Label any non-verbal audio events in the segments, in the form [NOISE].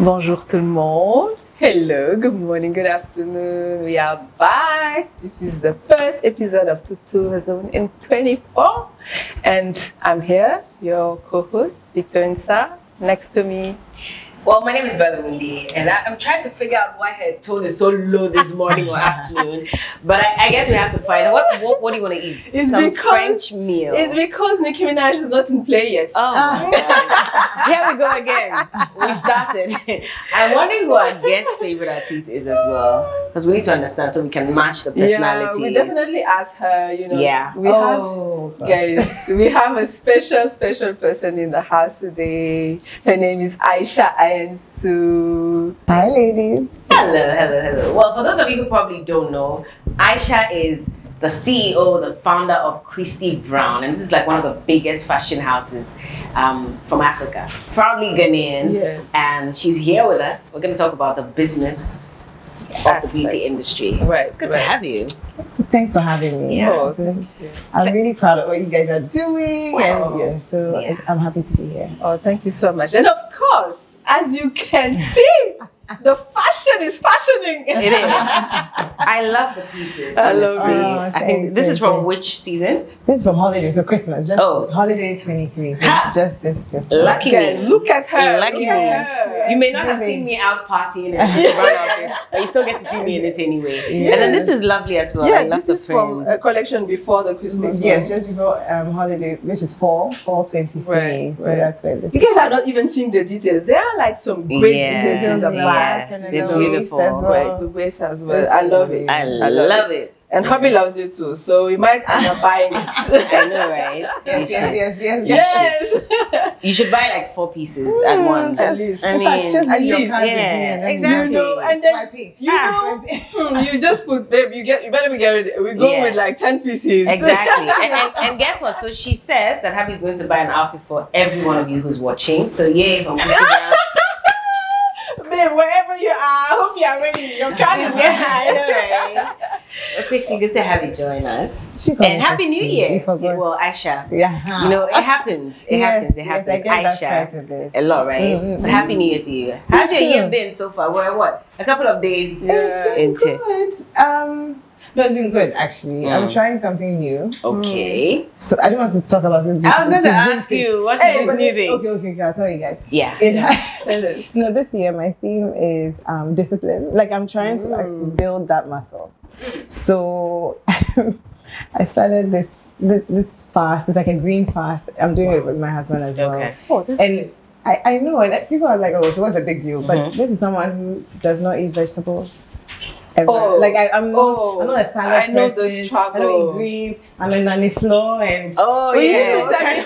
Bonjour tout le monde. Hello, good morning, good afternoon. We are back. This is the first episode of 2024. And I'm here, your co host, Victorine Sarr. Next to me, Well, my name is Berlamundi, and I, I'm trying to figure out why her tone is so low this morning or [LAUGHS] afternoon. But I, I guess we have to find out. What, what, what do you want to eat? It's Some because- French meal. it's because Nicki Minaj is not in play yet. Oh, ah. my God. Here we go again. We started. [LAUGHS] I'm wondering who our guest favorite artist is as well. Because we need to understand so we can match the personality. yeah, we definitely ask her, you know. Yeah. We have oh, gosh. Guys, we have a special, special person in the house today. Her name is Aisha Ayensu. Hi, ladies. Hello, hello, hello. Well, for those of you who probably don't know, Aisha is the CEO, the founder of Christie Brown, and this is like one of the biggest fashion houses um, from Africa. Proudly Ghanaian, Yes. and she's here with us. We're going to talk about the business of the beauty industry. Right. Good right. to have you. Thanks for having me. Yeah. Oh, thank you. I'm really proud of what you guys are doing. Wow. And yeah, so Yeah. I'm happy to be here. Oh, thank you so much. And of course, as you can [LAUGHS] see, the fashion is fashioning. It is. I love the pieces. I love honestly. it. Oh, I think thanks, this is from which season? This is from holiday, so Christmas. Just Oh. holiday 23. So Ha! just this Christmas. Lucky Guys, me. look at her. Lucky look me. at. You may not have seen me out partying and [LAUGHS] just run out there, but you still get to see me in it anyway. And then this is lovely as well. I Yeah, love this the is from prints. a collection before the Christmas. Yes, just before um, holiday, which is fall, fall 23. Right, so right. that's where this You guys are not even seeing the details. There are like some great Yeah, details in the yeah. Back. and they're beautiful. as well. The waist as well. I love it. I love love it. And hubby loves it too, so we might end up buying it. [LAUGHS] I know, right? You Yes, yes, should, yes, yes, yes. [LAUGHS] you should buy like four pieces at Mm, once. at least. I In fact, mean, just at least, cards yeah, and exactly. You know, and then Swiping. you Ah, know, swiping. [LAUGHS] hmm, you just put, babe, you get, you better be getting. We go Yeah. with like ten pieces. Exactly. and, and, and guess what? So she says that Happy's going to buy an outfit for every one of you who's watching. So yay from Chrissy Brown. Wherever you are, I hope you are ready. Your card is Yeah, I know, right? Well, Chrissy, good to have you join us. And Happy New Year. Well, Aisha. Yeah. You know, it happens. It Yes, happens. It happens. I get that Aisha. a lot, right? Mm, mm, So mm. happy New Year to you. How's your too. year been so far? We're what? A couple of days Yeah. It's into. been good. Um, no, it's been good actually. I'm Mm. trying something new, Okay. so I don't want to talk about it. I was going to jinx ask you, what's Hey, this But new thing? Okay, okay, okay. I'll tell you guys. Yeah. It Tell us. [LAUGHS] no, this year my theme is um, discipline. Like I'm trying to like, Mm. build that muscle. So [LAUGHS] I started this, this this fast. It's like a green fast. I'm doing it with my husband as well. Okay. Oh, this And I, I know, and people are like, oh, so what's the big deal? But Mhm. this is someone who does not eat vegetables. Ever. Oh. Like I, I'm not, Oh. I'm not a oh, salad I know the person. I struggle. don't eat greens. I'm a nanny floor and Oh, Well, you yeah. need to tell me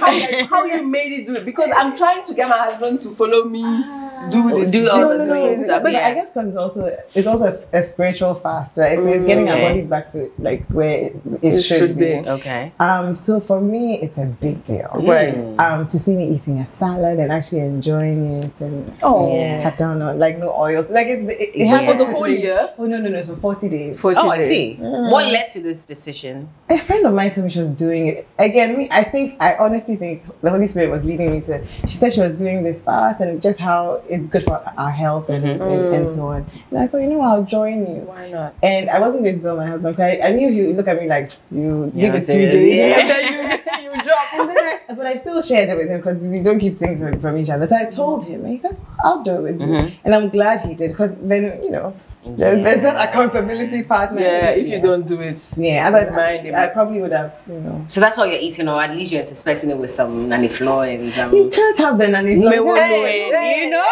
how, how you [LAUGHS] made it do it because I'm trying to get my husband to follow me ah. Do this. Do all and the this stuff, But yeah. I guess because it's also it's also a, a spiritual fast, right? It's, it's getting Okay. our bodies back to like where it, it, It should, should be. be. Okay. Um, so for me, it's a big deal. Right. Mm. Um, to see me eating a salad and actually enjoying it and Oh, Yeah. cut down on like no oils, like it, it, it Yeah. For the whole year? Oh no no no! So forty days. 40 Oh, I days. see. Mm. What led to this decision? A friend of mine told me she was doing it. Again, me, I think, I honestly think the Holy Spirit was leading me to. She said she was doing this fast and just how it's good for our health and, Mhm. and, and so on. And I thought, you know, I'll join you. Why not? And I wasn't going to tell my husband. I, I knew he would look at me like, you Yeah, give it two days. Yeah. [LAUGHS] You, you drop. I, but I still shared it with him because we don't keep things from, from each other. So I told him, and he said, I'll do it with you. Mhm. And I'm glad he did because then, you know, there- there's that accountability partner. Yeah, if you don't do it. Yeah, otherwise Mind him. I, I probably would have, you know. So that's all you're eating, or at least you're interspersing it with some nanny flour and um. You can't have the nanny. Flour. Hey, hey, You know?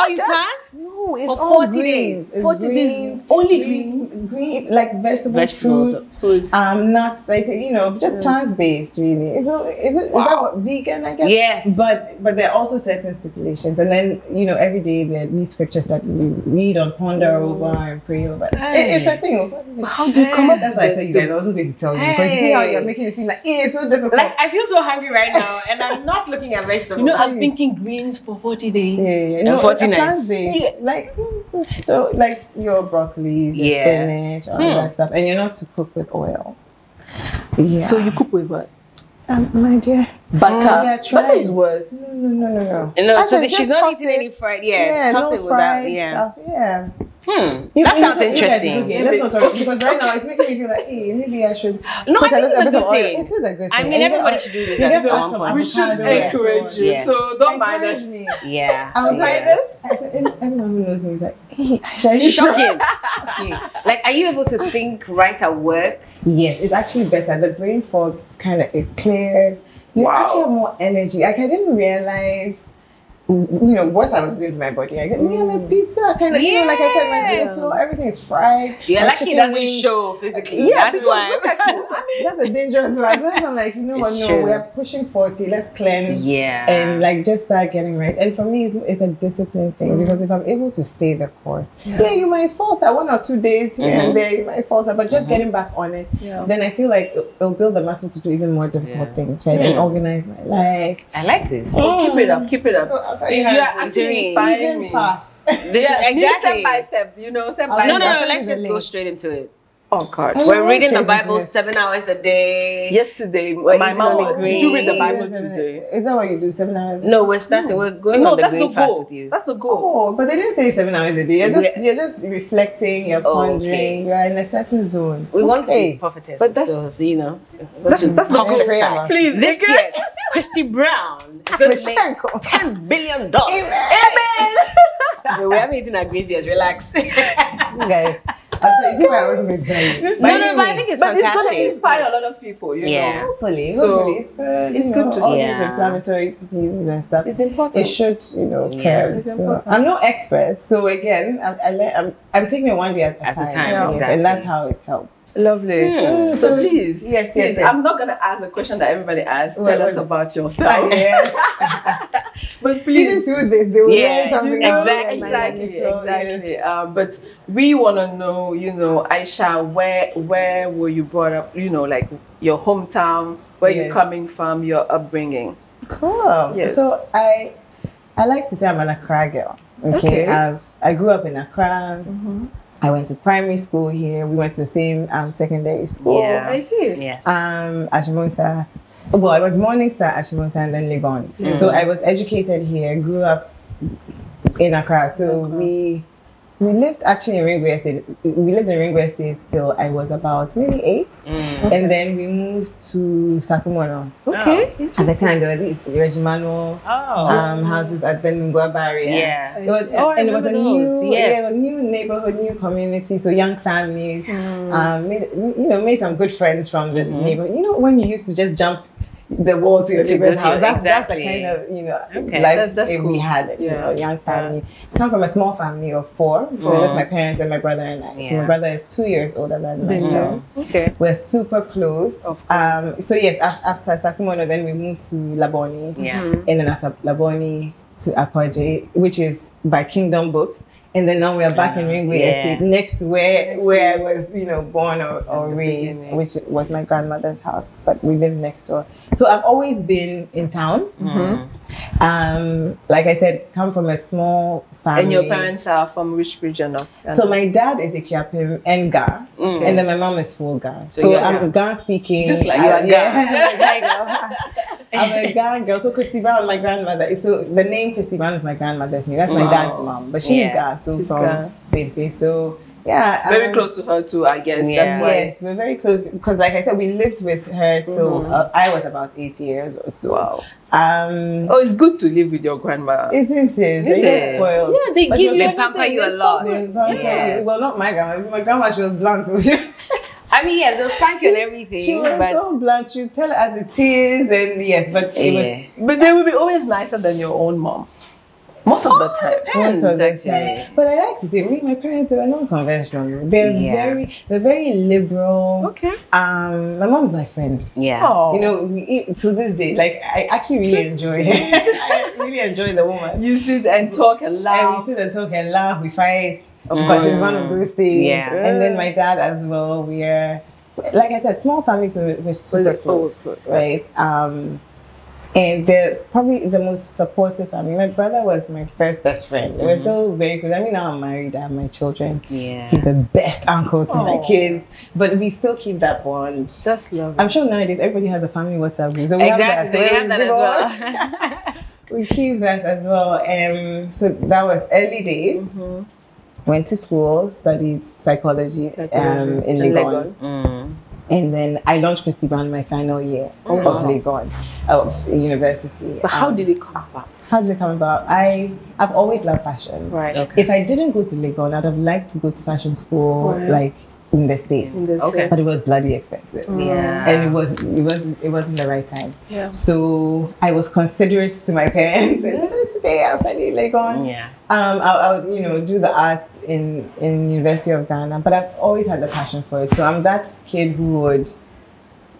Oh, you can't? No, it's For all 40 greens. days. It's 40 days. greens, Only green, green, like vegetables, Vegetables. fruits, Foods. um, nuts, like you know, just plant based. Really, is it, is, it, is that what vegan? I guess. Yes. But but there are also certain stipulations, and then you know every day there are these scriptures that you read or ponder over and pray over. It- it's a thing. How do you come up That's why I said you guys. I wasn't going to tell you because you see how you're making it seem like it's so difficult. Like I feel so hungry right now, and I'm not looking at vegetables. You know, I'm thinking greens for 40 days. Yeah, yeah, yeah. And No, 40 nights. plant-based. Like, mm, so like your broccoli, your Yeah. spinach, all Hmm. that stuff, and you're not to cook with oil. Yeah. So you cook with what? Um, my dear. Butter. Mm, yeah, butter is worse. No, no, no, no, no. No, so said that she's not eating it. any fried. Yeah, toss no it without. fried Yeah. Stuff. Yeah. Hmm. You- that you sounds said- you guys, interesting. Okay, let's not talk because right now it's making me feel like, hey, maybe I should. No, I think it's a bit good of oil. thing. It is a good thing. I mean, everybody get- should do this at get one point. We should Yes. encourage you. Yes. So don't mind us. me. Yeah. I'm yeah. tired. I said, "Every- everyone who knows me is like, hey, you It's sure?" shocking. [LAUGHS] Okay. Like, are you able to think right at work? Yes, it's actually better. The brain fog kind of it clears. You Wow. actually have more energy. Like I didn't realize, you know, what I was doing to my body. I get me and my pizza, kind of, you know, like I said, my Yeah. flow, everything is fried. Yeah, like it doesn't show physically. Yeah, That's why. look at it. [LAUGHS] That's a dangerous one. Sometimes I'm like, you know what? No, we're pushing forty. Let's cleanse. Yeah. And like just start getting right. And for me, it's, it's a discipline thing Mm. because if I'm able to stay the course, yeah, you might falter one or two days here Mhm. and there, you might falter, but Mm-hmm. just getting back on it, Yeah. then I feel like it'll, it'll build the muscle to do even more difficult Yeah. things, right? And organize my life. I like this. So keep it up. Keep it up. So I'll tell you you how are actually Eating inspiring me. Fast. This Yeah, is exactly. Step by step, you know, step No, by No, no, no. Let's just go straight into it. Oh God. I We're reading the Bible it. seven hours a day. Yesterday, We're my eating mom. only Did you read the. Bible Seven- today? Is that what you do? Seven hours? No, we're starting. We're going No, on the that's the green fast goal. with you. That's the goal. Oh, but they didn't say seven hours a day. You're just you're just reflecting, you're Oh, pondering, okay. you're in a certain zone. We want to be prophetess, But that's- so, so you know. That's, to that's the goal. prophesy. Please, This Nika. year, Christie Brown is going to make ten billion dollars. Amen. [LAUGHS] But we haven't eaten our graziers. Relax. no, You guys, I'll tell you, I wasn't going to tell you. no, but I think it's but it's going to inspire a lot of people. You Yeah. know, Hopefully, So, it's good. it's good know, to all see. these Yeah. inflammatory diseases and stuff. it's important. It should, you know, Yeah. curb. So. I'm no expert, so again, I'm, I let, I'm, I'm taking it one day at a At a time, time, yes, exactly. and that's how it helps. Lovely. Hmm. So please, Yes, yes, please, yes. I'm not gonna ask the question that everybody asks. Tell Well, us about yourself. [LAUGHS] But please, do this, they will Yeah, learn something. you know, exactly, exactly, So, exactly. Um, but we want to know, you know, Aisha, where where were you brought up? You know, like your hometown, where you're coming from, your upbringing. Cool. Yes. So I I like to say I'm an Accra girl. Okay. Okay. I've, I grew up in Accra. I went to primary school here. We went to the same um, secondary school. Yeah. I see. Yes. Um, Achimota. Well, I was Morningstar, Achimota, and then Legon. So I was educated here. Grew up in Accra. So we we lived actually in Ringway Estate. We lived in Ringway Estate till I was about maybe eight, Mm. and then we moved to Sakumono. Okay. At the time, there were these Regimanuel Oh. um, houses at the Lingua barrier. yeah. It was, Oh, and it was a remember new, yes. yeah, a new neighborhood, new community. So young families, Mm. um, made, you know, made some good friends from the Mm-hmm. neighborhood. You know, when you used to just jump the wall to your To neighbor's house, that's, that's the kind of you know Okay. life That- that's we had. You Yeah. know, young family. Come from a small family of four, so Mm. just my parents and my brother and I. So my brother is two years older than myself. Okay. We're super close. Um, so yes, after Sakumono, then we moved to Labone Yeah. and then after Labone to Akwaje, which is by Kingdom Books. And then now we are back in Ringway Yeah. Estate, next to where where I was, you know, born or, or raised, which was my grandmother's house. But we live next door. So I've always been in town. Mm. Um, like I said, come from a small family. And your parents are from which region of? Ghana? So my dad is Akuapem and Ga, Mm. and then my mom is full Ga. So So, I'm Ga speaking. Just like you are Ga. yeah, [LAUGHS] [LAUGHS] I'm a Ga girl. So Christie Brown, my grandmother. So the name Christie Brown is my grandmother's name. That's my Wow. dad's mom, but she's Yeah. Ga, so She's from Ga. same place. So yeah, very um, close to her too, I guess. Yeah. That's why. Yes, we're very close because, like I said, we lived with her till Mhm. uh, I was about eight years or so. Wow. Um, Oh, it's good to live with your grandma. isn't it? Is They get it? spoiled. yeah, they But give you was- They pamper you a everything. lot. They Yes. Well, not my grandma. My grandma, she was blunt. [LAUGHS] [LAUGHS] I mean, yes, they'll spank you and everything, She was but so blunt. She would tell it as it is, and yes, but it yeah. But they will be always nicer than your own mom. Most of the time. was most of the actually. time. But I like to say, me, my parents, they were non-conventional. They're Yeah. very, they're very liberal. Okay. Um, my mom's my friend. Yeah. Oh. You know, we, e- to this day, like I actually really enjoy her. [LAUGHS] I really enjoy the woman. you sit and talk and And laugh. we sit and talk and laugh. We fight. Of Mm. course, it's one of those things. Yeah. And then my dad as well. We're like I said, small families. So we're super close. right? Um, And they're probably the most supportive family. My brother was my first best friend. We're still very close. I mean, now I'm married, I have my children. Yeah. He's the best uncle to my kids, but we still keep that bond. That's lovely. I'm sure nowadays everybody has a family WhatsApp group. So we Exactly. So you have have that as well. [LAUGHS] we keep that as well. Um, so that was early days. Mm-hmm. Went to school, studied psychology, um, in Legon. Mm. And then I launched Christie Brown my final year of Legon, of university. But how Um, did it come about? how did it come about? I I've always loved fashion. Right. Okay. If I didn't go to Legon, I'd have liked to go to fashion school, Right. like in the states, In the Okay. but it was bloody expensive. Yeah. And it was it wasn't it wasn't the right time. Yeah. So I was considerate to my parents. I [LAUGHS] "It's okay, I'll study Legon. Yeah. Um, I, I would, you know, do the arts in in University of Ghana, but I've always had the passion for it. So I'm that kid who would,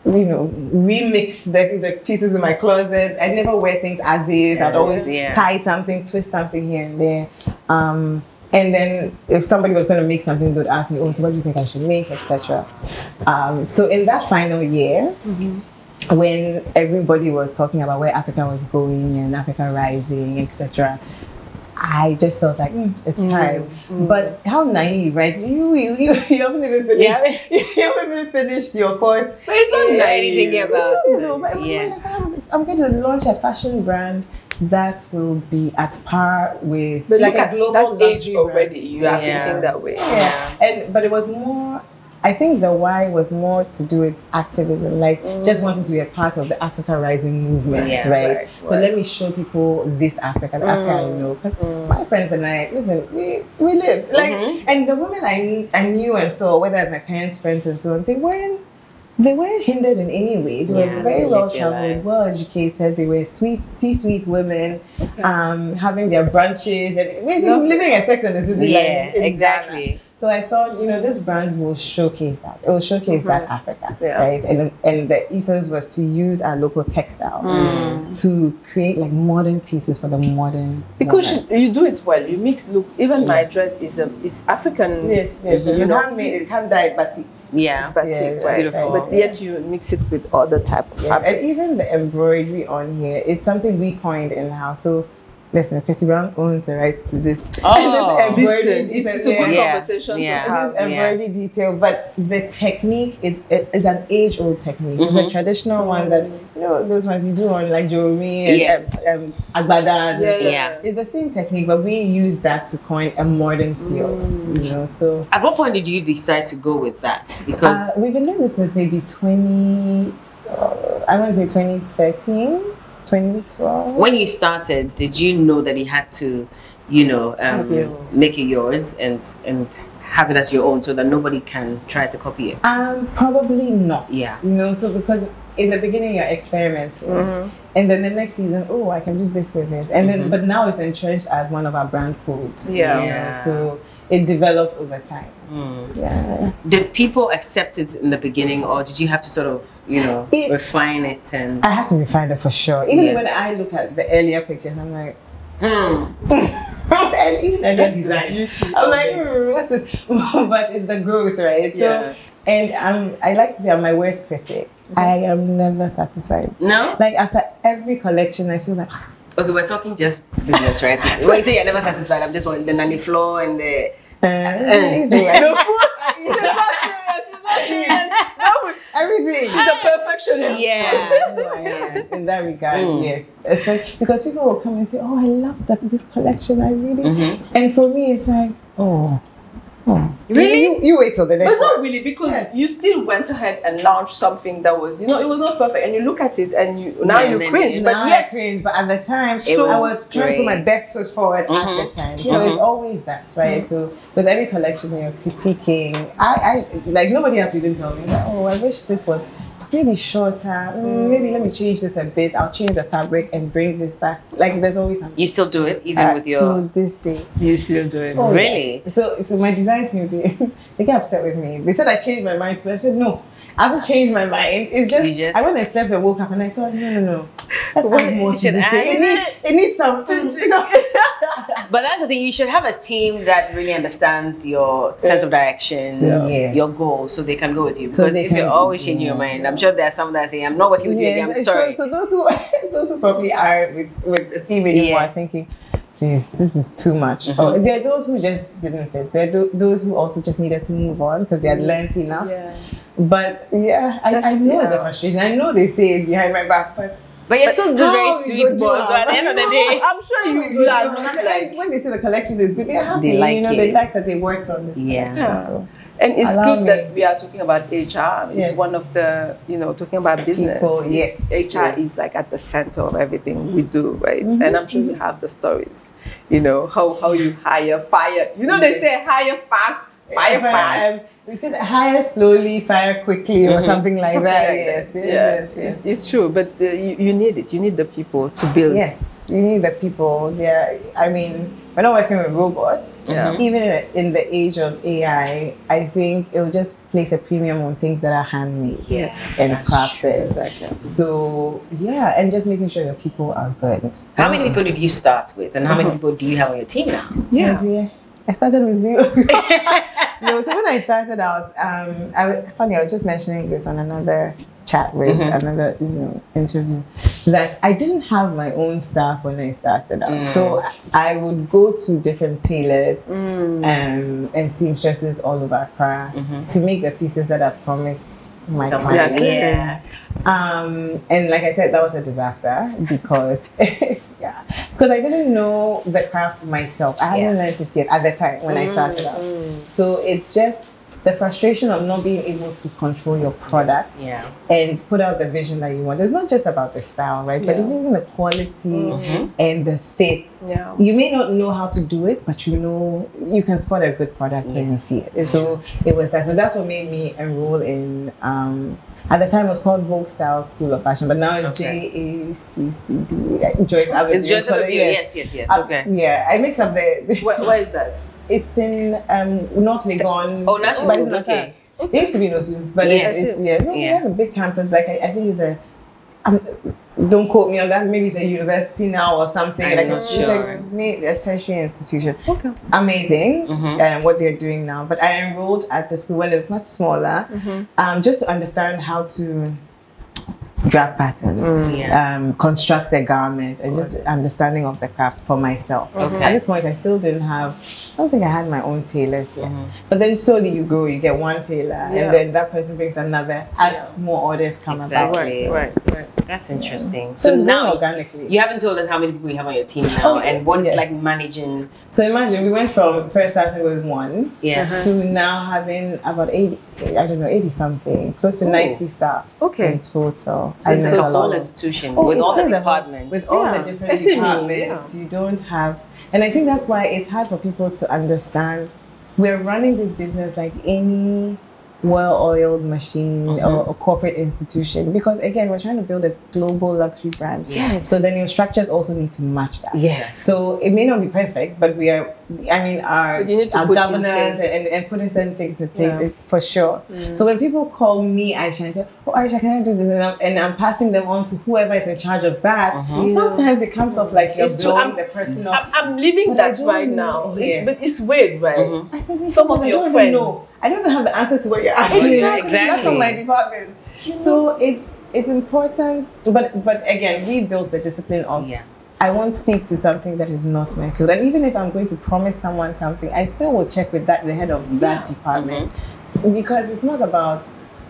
you know, remix the, the pieces in my closet. I never wear things as is. I'd always Yeah. tie something, twist something here and there. Um, and then if somebody was going to make something, they'd ask me, "Oh, so what do you think I should make?" etc. Um, so in that final year. When everybody was talking about where Africa was going and Africa rising, etc., I just felt like mm, it's time. But how naive, right? You you you, you haven't even finished. Yeah. you haven't even finished your course. But it's not Yeah, naive. thinking about This is Yeah. I'm- I'm going to launch a fashion brand that will be at par with But like a global that age brand. already. You are Yeah. thinking that way. Yeah. And but it was more I think the why was more to do with activism, like just wanting to be a part of the Africa Rising movement, Yeah, right? right, So let me show people this Africa, the Africa I know. Because my friends and I, listen, we, we live. Like, and the women I, I knew and saw, whether as my parents' friends and so on, they weren't. They weren't hindered in any way. They Yeah, were very well traveled, well educated. They were sweet, C-suite women, um, having their brunches and basically Lovely. living a sex and the city Yeah, life in Ghana. Exactly. So I thought, you know, this brand will showcase that. It will showcase that mm-hmm. Africa, Yeah. right? And and the ethos was to use our local textile mm. to create like modern pieces for the modern. Because woman. you, you do it well. You mix look. Even my dress is a is African. yes, yes, you it's know, handmade, it's hand dyed, but It's Yeah. batik, Yeah, right? beautiful. But yet you mix it with other type of yes, fabrics. and even the embroidery on here, it's something we coined in house. So. Listen, Christy Brown owns the rights to this. [LAUGHS] Oh. this embroidery Listen, it's, detail, it's a good yeah. Yeah, conversation yeah. to have. It is embroidery detail, but the technique is it is an age old technique. It's Mm-hmm. a traditional one that you know those ones you do on like jewelry and Yes. um, agbadas. and Yeah, so- yeah. It's the same technique, but we use that to coin a modern feel. Mm. You know, so At what point did you decide to go with that? uh, Because we've been doing this since maybe twenty. Uh, I want to say 2013, 2012. when you started, did you know that you had to, you know, um, make it yours and and have it as your own so that nobody can try to copy it? Um, probably not. Yeah. You know, so because in the beginning you're experimenting, Mm-hmm. and then the next season, oh, I can do this with this, and then but now it's entrenched as one of our brand codes. you know, Yeah. So it developed over time. Mm. Yeah. Did people accept it in the beginning, or did you have to sort of, you know, It- refine it and? I had to refine it for sure. Even Yeah. when I look at the earlier pictures, I'm like, Mm. [LAUGHS] and even earlier design. I'm like, hmm, what's this? [LAUGHS] but it's the growth, right? So, Yeah. and um, I like to say I'm my worst critic. I am never satisfied. No. Like after every collection, I feel like [SIGHS] Okay, we're talking just business, right? [LAUGHS] So when you say you're never satisfied, I'm just wanting the nanny floor and the. uh, easy. No food. She's not serious. She's not serious. No, everything. she's a perfectionist. Yeah. No, I am. in that regard, Mm. yes. Especially because people will come and say, "Oh, I love that this collection. I really." Mhm. And for me, it's like, "Oh, oh, Really? You, you wait till the But next it's not really because Yes. you still went ahead and launched something that was, you know, it was not perfect, and you look at it and you now Yeah, you cringe, but Now yet cringe, but at the time, It I was was trying to put my best foot forward Mhm. at the time. So Mhm. it's always that, right? So with every collection that you're critiquing, I, I like nobody else even told me that. Oh, I wish this was maybe shorter. Mm, maybe let me change this a bit. I'll change the fabric and bring this back. Like there's always something. You still do it even Uh, with your. to this day. you still do it. Oh, Really? yes. So, so my design team, they, [LAUGHS] they get upset with me. They said I changed my mind. So I said, no, I haven't changed my mind. It's just, just- I went and slept and woke up and I thought, no, no, no. Let's more should this add. It needs, it needs some. Mm. [LAUGHS] But that's the thing. You should have a team that really understands your sense of direction, Yeah. Yes. your goals, so they can go with you. So Because they if you're always changing your mind, I'm sure there are some that say, I'm not working with you again, I'm sorry. So, so those who [LAUGHS] those who probably are with, with the team anymore Yeah. are thinking, please, this is too much. Mm-hmm. Or there are those who just didn't fit. There are tho- those who also just needed to move on because they had learned enough. Yeah. But yeah, I, That's- I know it's a frustration. I know they say it behind my back, but but you're still how very sweet boss. So at the end of the day, [LAUGHS] I'm sure you, [LAUGHS] are like, like when they say the collection is good, they're happy. like you know, it. they like that they worked on this Yeah. collection. Yeah. So And it's Allow good me. that we are talking about HR. It's one of the, you know, talking about business. People, yes, HR yes. is like at the center of everything we do, right? Mhm. And I'm sure you have the stories, you know, how, how you hire, fire. You know, they say hire fast, fire fast. Um, they said hire slowly, fire quickly, or Mhm. something like Something that. like yes, that. yes, yeah, yes, yes. It's, it's true, but uh, you, you need it. You need the people to build. Yes, you need the people. Yeah, I mean, we're not working with robots. Yeah. Mm-hmm. Even in, in the age of AI, I think it will just place a premium on things that are handmade Yes. and That's crafted. Exactly. So yeah, and just making sure your people are good. how many people did you start with, and how many people do you have on your team now? Yeah. Dear. I started with you. [LAUGHS] no, so when I started out, um, I funny, I was just mentioning this on another chat with Mhm. another you know interview that I didn't have my own staff when I started out. Mm. So I would go to different tailors Mm. um, and seamstresses all over Accra Mhm. to make the pieces that I've promised my Somebody- clients. yeah. Um, and like I said, that was a disaster because, [LAUGHS] yeah, because I didn't know the craft myself. I hadn't Yeah. learned it yet at the time when I started out. So it's just the frustration of not being able to control your product Yeah. and put out the vision that you want. It's not just about the style, right? But Yeah. it's even the quality Mhm. and the fit. Yeah. You may not know how to do it, but you know you can spot a good product when you see it. It's so it was that. So that's what made me enroll in. Um, at the time, it was called Vogue Style School of Fashion, but now it's Okay. J A C C D. Joyce Ababio. It's just Call a it- view. Yes, yes, yes. Uh, Okay. Yeah, I mix up the. Where, where is that? It's in um, North Legon. Oh, she's but it's okay. It used to be Nosu, but Yeah. it's, it's yeah. No, we have a big campus. Like I, I think it's a. Um, don't quote me on that. Maybe it's a university now or something. I'm like not it's sure. a, a tertiary institution. Okay. Amazing. Mhm. Um, what they're doing now, but I enrolled at the school when it's much smaller, Mm-hmm. um, just to understand how to draft patterns, Mm. Yeah. um, construct a garment, and just understanding of the craft for myself. Okay. At this point, I still didn't have. I don't think I had my own tailors yet. Mhm. But then slowly you grow, you get one tailor, Yeah. and then that person brings another as Yeah. more orders come Exactly. about. Right, right, right. That's interesting. So, So now now organically. you haven't told us how many people you have on your team now, Oh, and what it's like managing. So imagine we went from first starting with one Yeah. Uh-huh. to now having about 80, I don't know, 80 something, close to Ooh. 90 staff Okay. in total. So it's a whole institution Oh, with all the a departments. With all Yeah. the different departments, you don't have, and I think that's why it's hard for people to understand. We're running this business like any well-oiled machine Mhm. or, or corporate institution because again, we're trying to build a global luxury brand. Yes. So then your structures also need to match that. Yes. So it may not be perfect, but we are. I mean, our But you need to our put in governance and, and putting certain things in place Yeah. for sure. So when people call me Aisha and say, "Oh, Aisha, can I do this?" and I'm, and I'm passing them on to whoever is in charge of that. Mhm. Sometimes it comes off like you're It's true. blowing I'm- the person I'm, off. I'm living that right now. It's, but it's weird, right? Mhm. I said, Some "Sometimes of I your don't even friends. know. I don't even have the answer to what you're asking. Exactly. That's from my department. So it's it's important, but but again, we built the discipline of Yeah. I won't speak to something that is not my field. And even if I'm going to promise someone something, I still will check with that the head of that department mm-hmm. because it's not about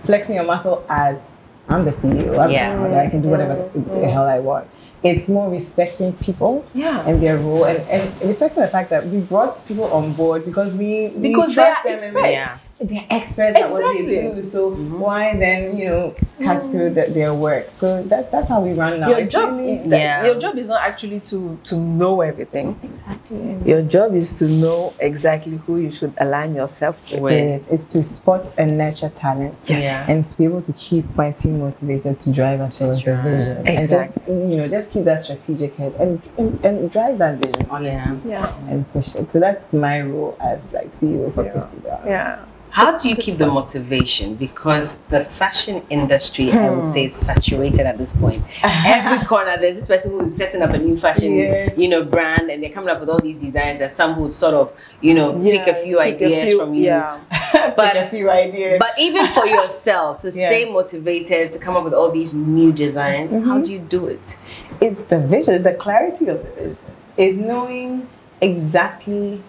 flexing your muscle as I'm the CEO. I'm Yeah. the I can do whatever mm-hmm. the hell I want. It's more respecting people Yeah. and their role and, and respecting the fact that we brought people on board because we we Because they are trust them and we- experts. They're experts at what they do. So mm-hmm. why then, you know, cut mm. through the, their work? So that that's how we run now. Your It's job, really- that- Yeah. your job is not actually to to know everything. exactly. Your job is to know exactly who you should align yourself with. With. It's to spot and nurture talent. Yes. Yeah. And to be able to keep my team motivated to drive us towards the drive. vision. And just you know, just keep that strategic head and and, and drive that vision honestly. Yeah. And push it. So that's my role as like CEO for Yeah. Christie Yeah. How do you keep the motivation? Because the fashion industry, I would say, is saturated at this point. [LAUGHS] Every corner, there's this person who is setting up a new fashion, Yes. you know, brand, and they're coming up with all these designs. There's some who sort of, you know, pick a few pick a ideas few- from you. Yeah. [LAUGHS] but a few ideas. But even for [LAUGHS] yourself to Yeah. stay motivated to come up with all these new designs, how mm-hmm. do you do it? it's the vision, the clarity of the vision is knowing exactly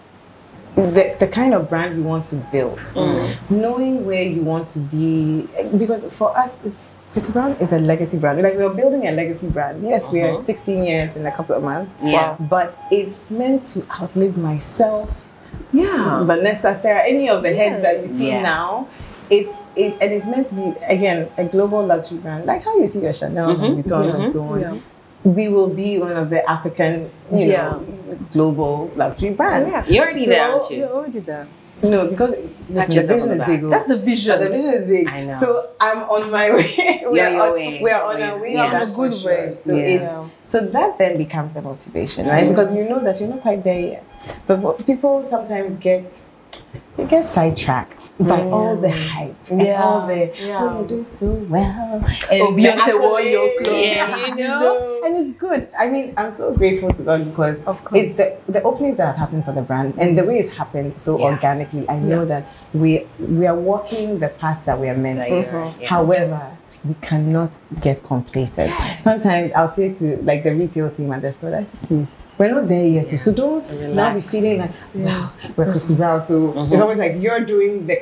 the, the kind of brand you want to build, mm. Mm. knowing where you want to be. Because for us, it's- Christie Brown is a legacy brand. Like we're building a legacy brand. Yes, we are uh-huh. 16 years in a couple of months. Yeah. But it's meant to outlive myself, Yeah. Vanessa, Sarah, any of the heads that you see Yeah. now. It's it and it's meant to be again a global luxury brand, like how you see your Chanel mm-hmm. and Vuitton and mm-hmm. so on Yeah. We will be one of the African, you Yeah. know, global luxury brands. Yeah. You're already So- there, aren't you? You're already there. No, because listen, the vision is big. oh. That's the vision. the vision is big. I know. So I'm on my [LAUGHS] way. You're we're your on, way. We're on Yeah. our way. Yeah. to On a good for sure. way. So Yeah. it's so that then becomes the motivation, right? Mm. Because you know that you're not quite there yet. But what people sometimes get they get sidetracked by mm. all the hype and Yeah. all the Yeah. oh you do so well. Oh, and Oh, Beyonce wore your clothes. Yeah, you know? And it's good. I mean, I'm so grateful to God because Of course. it's the, the openings that have happened for the brand and the way it's happened so Yeah. organically. I know that we we are walking the path that we are meant to. Mm-hmm. yeah. However, we cannot get completed. Sometimes I'll say to like the retail team at the store, I say, please. We're not there yet, so don't now be relax. feeling like, well, we're Christie Brown, so it's uh-huh. always like you're doing the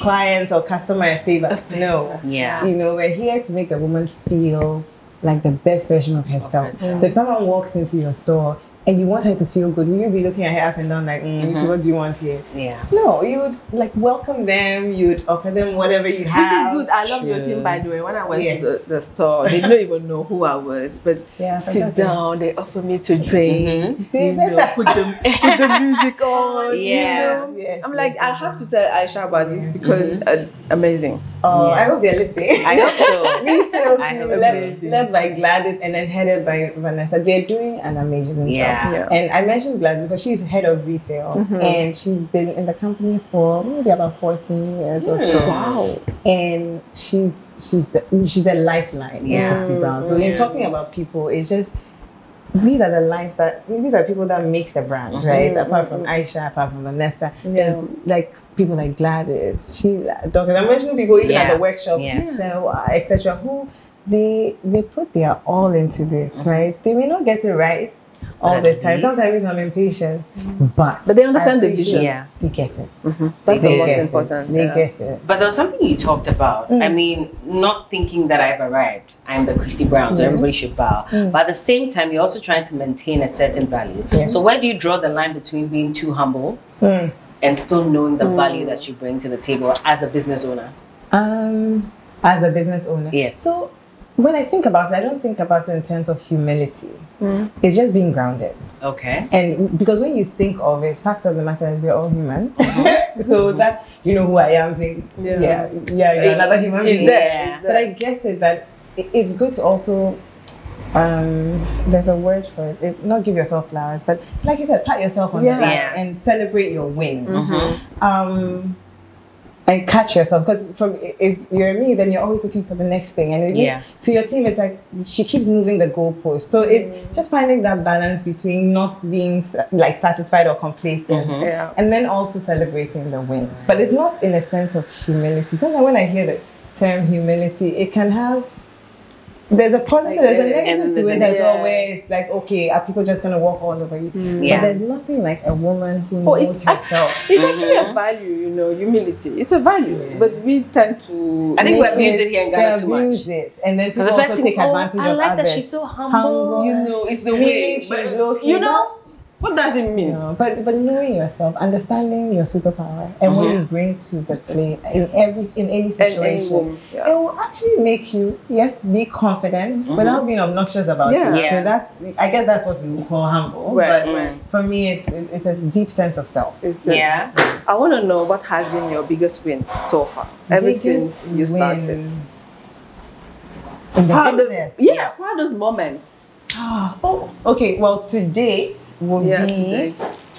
client or customer a favor. No, Yeah. you know, we're here to make the woman feel like the best version of herself. herself. So if someone walks into your store and you want her to feel good, will you be looking at her up and down like, mm, so what do you want here? Yeah. No, you would like welcome them, you'd offer them whatever you have. Which is good. I love your team, by the way. When I went Yes. to the, the store, they didn't even know who I was, but [LAUGHS] Yeah, sit down. They offer me to drink. They You know, better. put the put the music [LAUGHS] on. Yeah. You know? Yes, I'm like, I have to tell Aisha about this because uh, amazing. Oh, Yeah. I hope they're listening. I hope so. [LAUGHS] Retail I team hope led, so. led by Gladys and then headed by Vanessa. They're doing an amazing Yeah. job. Yeah. And I mentioned Gladys because she's head of retail mm-hmm. and she's been in the company for maybe about 14 years or so. Mm, wow. And she's she's the, she's a lifeline Yeah. in Christie Brown. So Yeah. in talking about people, it's just these are the lives that these are people that make the brand, mm-hmm. right? Apart from mm-hmm. Aisha, apart from Vanessa, there's like people like Gladys, Sheila, Doctors. I'm mentioning people even at the workshop, Yeah. so uh, etc. Who they they put their all into this, mm-hmm. right? They may not get it right all the time. least- Sometimes I'm impatient, mm-hmm. but But they understand the vision. Yeah. They get it. Mm-hmm. That's They the most important. It. They yeah. get it. But there was something you talked about. Mm. I mean, not thinking that I've arrived. I'm the Christie Brown, so mm. everybody should bow. Mm. But at the same time, you're also trying to maintain a certain value. Yeah. So where do you draw the line between being too humble Mm. and still knowing the value that you bring to the table as a business owner? Um, as a business owner. Yes. So when I think about it, I don't think about it in terms of humility. It's just being grounded. Okay. And because when you think of it, fact of the matter is we're all human. [LAUGHS] so that you know who I am, think, Yeah. yeah, yeah, you're another human being. there. Yeah. There. But I guess it that it- it's good to also um there's a word for it. it not give yourself flowers but like you said pat yourself on Yeah. the back Yeah. and celebrate your wins Mm-hmm. um and catch yourself because from if you're me then you're always looking for the next thing and Yeah. to your team it's like she keeps moving the goalpost so it's just finding that balance between not being like satisfied or complacent Mm-hmm. Yeah. and then also celebrating the wins but it's not in a sense of humility sometimes when i hear the term humility it can have there's a positive, Like, there's a negative and to it a- as yeah. well, where it's like, okay, are people just gonna walk all over you? Yeah. But there's nothing like a woman who Oh, knows it's, herself. it's actually a value, you know, humility. It's a value, but we tend to. I think we Make abuse it here in Ghana too much. It. And then people Because the also first take thing, oh, advantage I of like others. that she's so humble. Humble. you know, it's the Meaning way. she's but- low-key, you know, what does it mean? No, but but knowing yourself, understanding your superpower, and what mm-hmm. you bring to the play in every in any any situation, yeah. it will actually make you yes be confident mm-hmm. without being obnoxious about Yeah. it. Yeah. So that I guess that's what we would call humble. Right, but right. for me, it's it's a deep sense of self. It's good. Yeah. I want to know what has been your biggest win so far, ever Biggest since you started. In the Proudest, business. yeah, proudest moments. [GASPS] Oh, okay. Well, to date will Yeah, be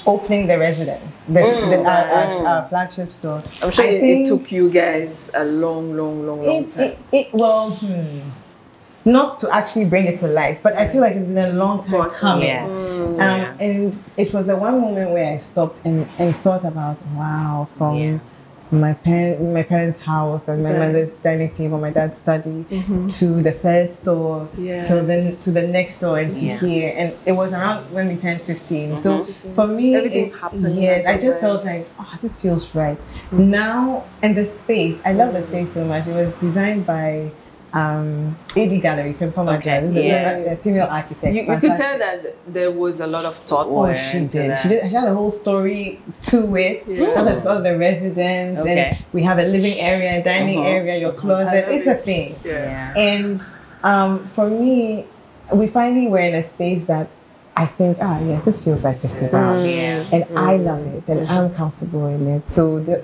opening the residence, the, the, our, our, mm. our flagship store. I'm sure it, it took you guys a long, long, long, long it, time. it, it well, hmm, not to actually bring it to life, but I feel like it's been a long time Process. coming. Yeah. Um, Yeah. And it was the one moment where I stopped and, and thought about, wow, from Yeah. My parent, my parents' house, and my Right. mother's dining table, my dad's study, Mhm. to the first door, Yeah. to the to the next door, and to Yeah. here. And it was around when we turned 15. So Mhm. for me, Everything it- happened Yes, I just felt like, oh, this feels right. Now, and the space, I love the space so much. It was designed by um, AD Gallery from Poma Okay, This a yeah. a female architect. You, you could tell that there was a lot of thought. Oh, she did. that. She did. She had a whole story to it. Yeah. Also, it's the residence, Okay. and we have a living area, a dining Mhm. area, your I closet. love It's a thing. Yeah. And um, for me, we finally were in a space that I think, ah, yes, this feels like Mr. Brown. Yeah. And I love it, and I'm comfortable in it. So, the,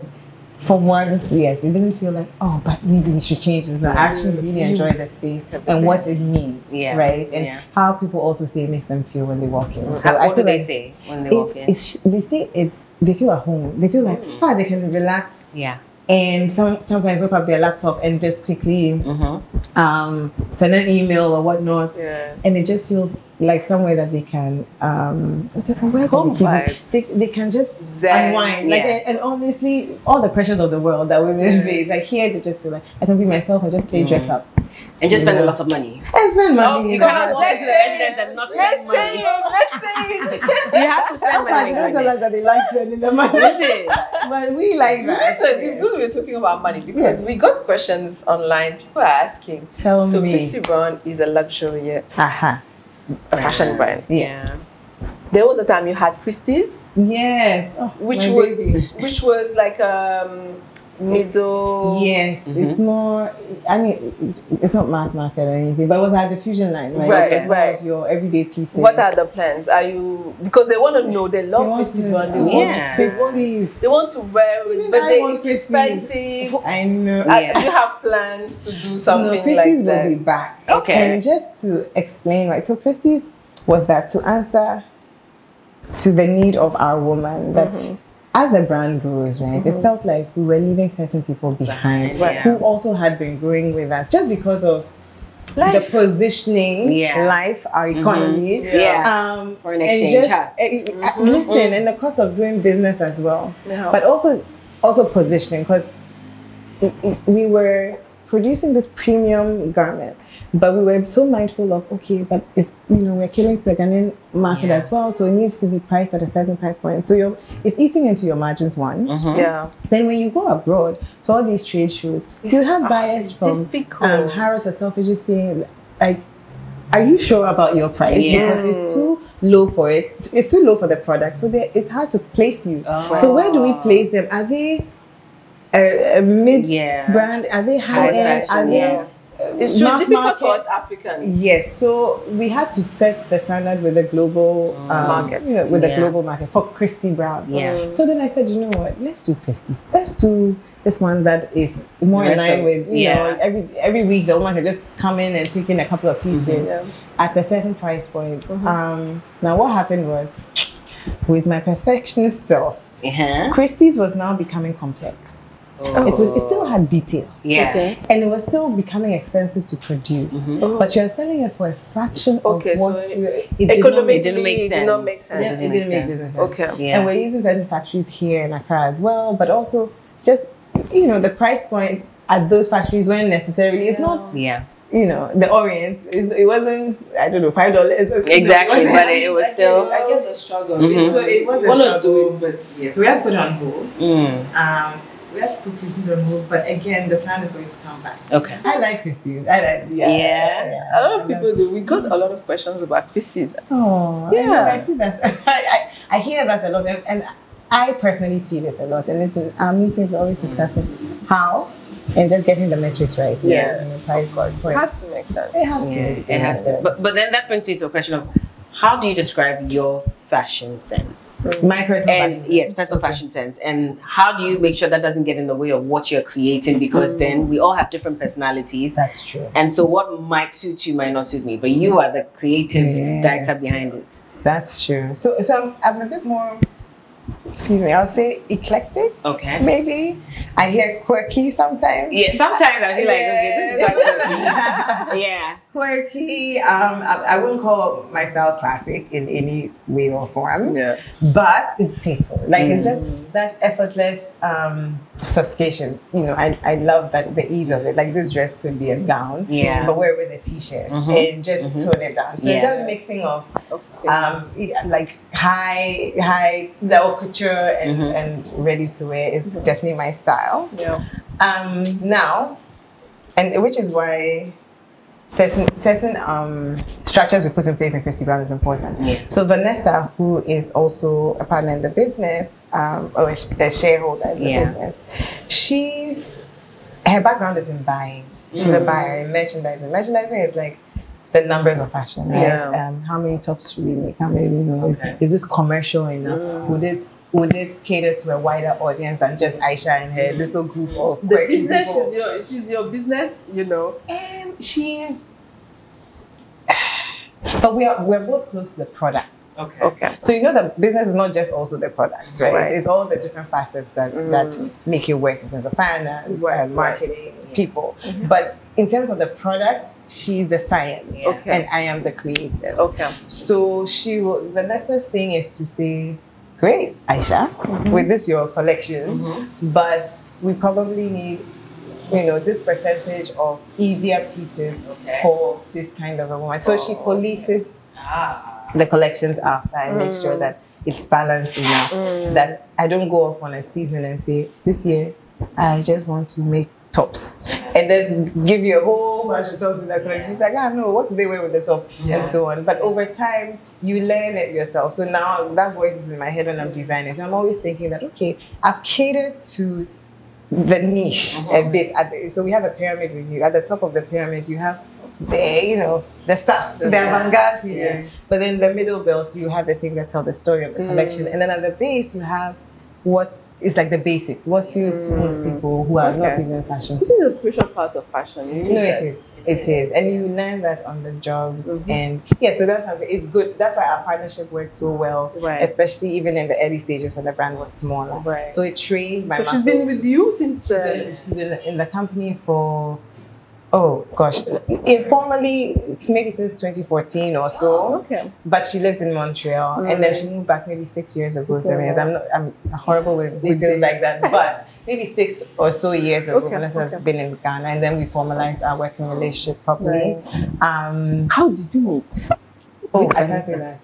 for once, yes, it didn't feel like, oh, but maybe we should change this. No, I actually really enjoy the space and what it means, Yeah. right? And Yeah. how people also say it makes them feel when they walk in. So How- I what do feel they like say when they walk in? it's, they say it's they feel at home. They feel like Mm. ah, they can relax Yeah. And some, sometimes whip up their laptop and just quickly Mm-hmm. um, send an email or whatnot. Yeah. And it just feels like somewhere that they can um, somewhere that Home they, can, they, they can just Zen. unwind. Like yeah. and, and honestly, all the pressures of the world that women face, like here they just feel like I can be myself and just play dress up. And just spend a lot of money. I spend Oh, money. you in cannot that. walk into the and not Let's spend say money. it. Let's say it. You have to spend Some parts, money. they don't tell it. us that they like spending the money. [LAUGHS] But we like that. Listen, it's good we're talking about money because Yeah. we got questions online. People are asking. Tell so me. Christie Brown is a luxurious, Aha. a fashion brand. Yeah. There was a time you had Christie's, Yes. Oh, which was baby. which was like um middle. Yes, Mhm. it's more. I mean, it's not mass market or anything, but it was our diffusion line, right? Right, It was right. Of your everyday pieces. What are the plans? Are you because they want to know they They love want Christie to- Brown. They want, Yeah. they want they want to wear it, Even but they, want it's Christie's. expensive. I know. Uh, yeah. Do you have plans to do something no, Christie's like that? will be back. Okay. And just to explain, right? So Christie's was that to answer to the need of our woman that Mm-hmm. As the brand grows, right? It felt like we were leaving certain people behind, Behind, who yeah. also had been growing with us just because of Life. the positioning, Yeah. life, our economy. Yeah. Um, Foreign and exchange, just, huh? eh, eh, listen, and the cost of doing business as well, Yeah. but also also positioning because we were producing this premium garment, but we were so mindful of okay, but it's you know we're killing the Ghanaian market Yeah. as well, so it needs to be priced at a certain price point. So you're it's eating into your margins one. Mhm. yeah. Then when you go abroad to all these trade shows, It's- you have ah, buyers it's from difficult. um, Harrods or Selfridges saying, like, are you sure about your price? Yeah. Because it's too low for it. It's too low for the product, so it's hard to place you. Oh. So where do we place them? Are they a, a mid Yeah. brand? Are they high end? Are they yeah. uh, It's true. It's difficult for market? us Africans. Yes, so we had to set the standard with the global um, Market. you know, with the Yeah. global market for Christie Brown. Yeah. So then I said, you know what? Let's do Christie's. Let's do this one that is more in line with you yeah. know every every week the woman can just come in and pick in a couple of pieces Yeah. at a certain price point. Um, now what happened was with my perfectionist self, Uh-huh. Christie's was now becoming complex. Oh. It was it still had detail Yeah. Okay. and it was still becoming expensive to produce. Mhm. But you're selling it for a fraction Okay, of so what it- you- it did not Economically, make it didn't make it did not sense. make yeah, sense. it Doesn't didn't make make sense. business sense. Okay. Yeah. And we're using certain factories here in Accra as well, but also just you know the price point at those factories weren't necessarily. It's not Yeah. you know the Orient. It wasn't I don't know five dollars. Exactly, but it, it was still. I get the struggle. Mhm. So it was a Wanna struggle, do it, but yes, we have to put it on hold. Mm. Um, we have to put Christie's on hold, but again, the plan is going to come back. Okay. I like Christie's. I like yeah. Yeah. A lot of people do. We got a lot of questions about Christie's. Oh, Yeah. yeah. I, see that. [LAUGHS] I, I, I hear that a lot, and, and I personally feel it a lot. And it's in our meetings, we're always discussing how and just getting the metrics right. Yeah. And the price It has to make sense. It has to. Yeah, it has to. But but then that brings me to a question of how do you describe your fashion sense? my personal And fashion. yes, personal fashion sense. And how do you make sure that doesn't get in the way of what you're creating? Because then we all have different personalities. That's true. And so what might suit you might not suit me, but you are the creative Yeah. director behind it. That's true. So, so I'm, I'm a bit more. Excuse me. I'll say eclectic. Okay. Maybe I hear quirky sometimes. Yeah, sometimes I feel like okay, this is Yeah. quirky. [LAUGHS] yeah. quirky. Um, I, I wouldn't call my style classic in any way or form, Yeah. but it's tasteful. Like it's Mm. just that effortless um, sophistication. You know, I, I love that the ease of it. Like this dress could be a gown, Yeah. but wear it with a t-shirt Mhm. and just Mhm. tone it down. So it's Yeah. just mixing of um, like high, high level couture and, Mhm. and ready to wear is Mhm. definitely my style. yeah. Um, now, and which is why certain certain um, structures we put in place in Christie Brown is important. Yeah. So Vanessa, who is also a partner in the business, um, or a, a shareholder in the Yeah. business, she's her background is in buying. She's a Mm. buyer in merchandising. Merchandising is like the numbers of fashion, right? Yeah. Um, how many tops should we make? How many? You know, is- Okay. is, this commercial enough? Mm. Would it would it cater to a wider audience than just Aisha and her little group of The business people? is your she's your business, you know. And she's, [SIGHS] but we are we're both close to the product. Okay. Okay. So you know the business is not just also the products, right? Right. It's, it's all the different facets that Mm. that make it work in terms of finance, Right, and marketing, right. people. Mhm. But in terms of the product, she's the science, Yeah. Okay. and I am the creative. Okay. So she will. The next thing is to say, "Great, Aisha, Mhm. with this your collection, Mhm. but we probably need." You know, this percentage of easier pieces Okay. for this kind of a woman. So she Oh, polices Ah. the collections after and make sure Mm. that it's balanced enough. Mm. That I don't go off on a season and say, this year I just want to make tops. And then give you a whole bunch of tops in the collection. She's like, ah no, what do they wear with the top? Yeah. And so on. But over time you learn it yourself. So now that voice is in my head when I'm designing. So I'm always thinking that okay, I've catered to the niche a Mhm. bit. The, so we have a pyramid with you. At the top of the pyramid, you have the you know the stuff, the Yeah. avant-garde pieces. Yeah. But then the middle belt, you have the things that tell the story of the Mm. collection, and then at the base, you have what's it's like the basics. What suits Mm. most people who are not even fashion. This is a crucial part of fashion. You No, it is. It is, and you learn that on the job, Mhm. and yeah. So that's something. It's good. That's why our partnership worked so well, Right. especially even in the early stages when the brand was smaller. Right. So it trained my so she's been with you since She's been, she's been in the company for, oh gosh, informally, it's maybe since 2014 or so. okay. But she lived in Montreal and then she moved back maybe six years ago, Six seven years. years. I'm not, I'm horrible with details like that, [LAUGHS] but maybe six or so years ago, Okay, Vanessa has been in Ghana and then we formalized our working relationship properly. Um, How did you meet? oh, I can't say that.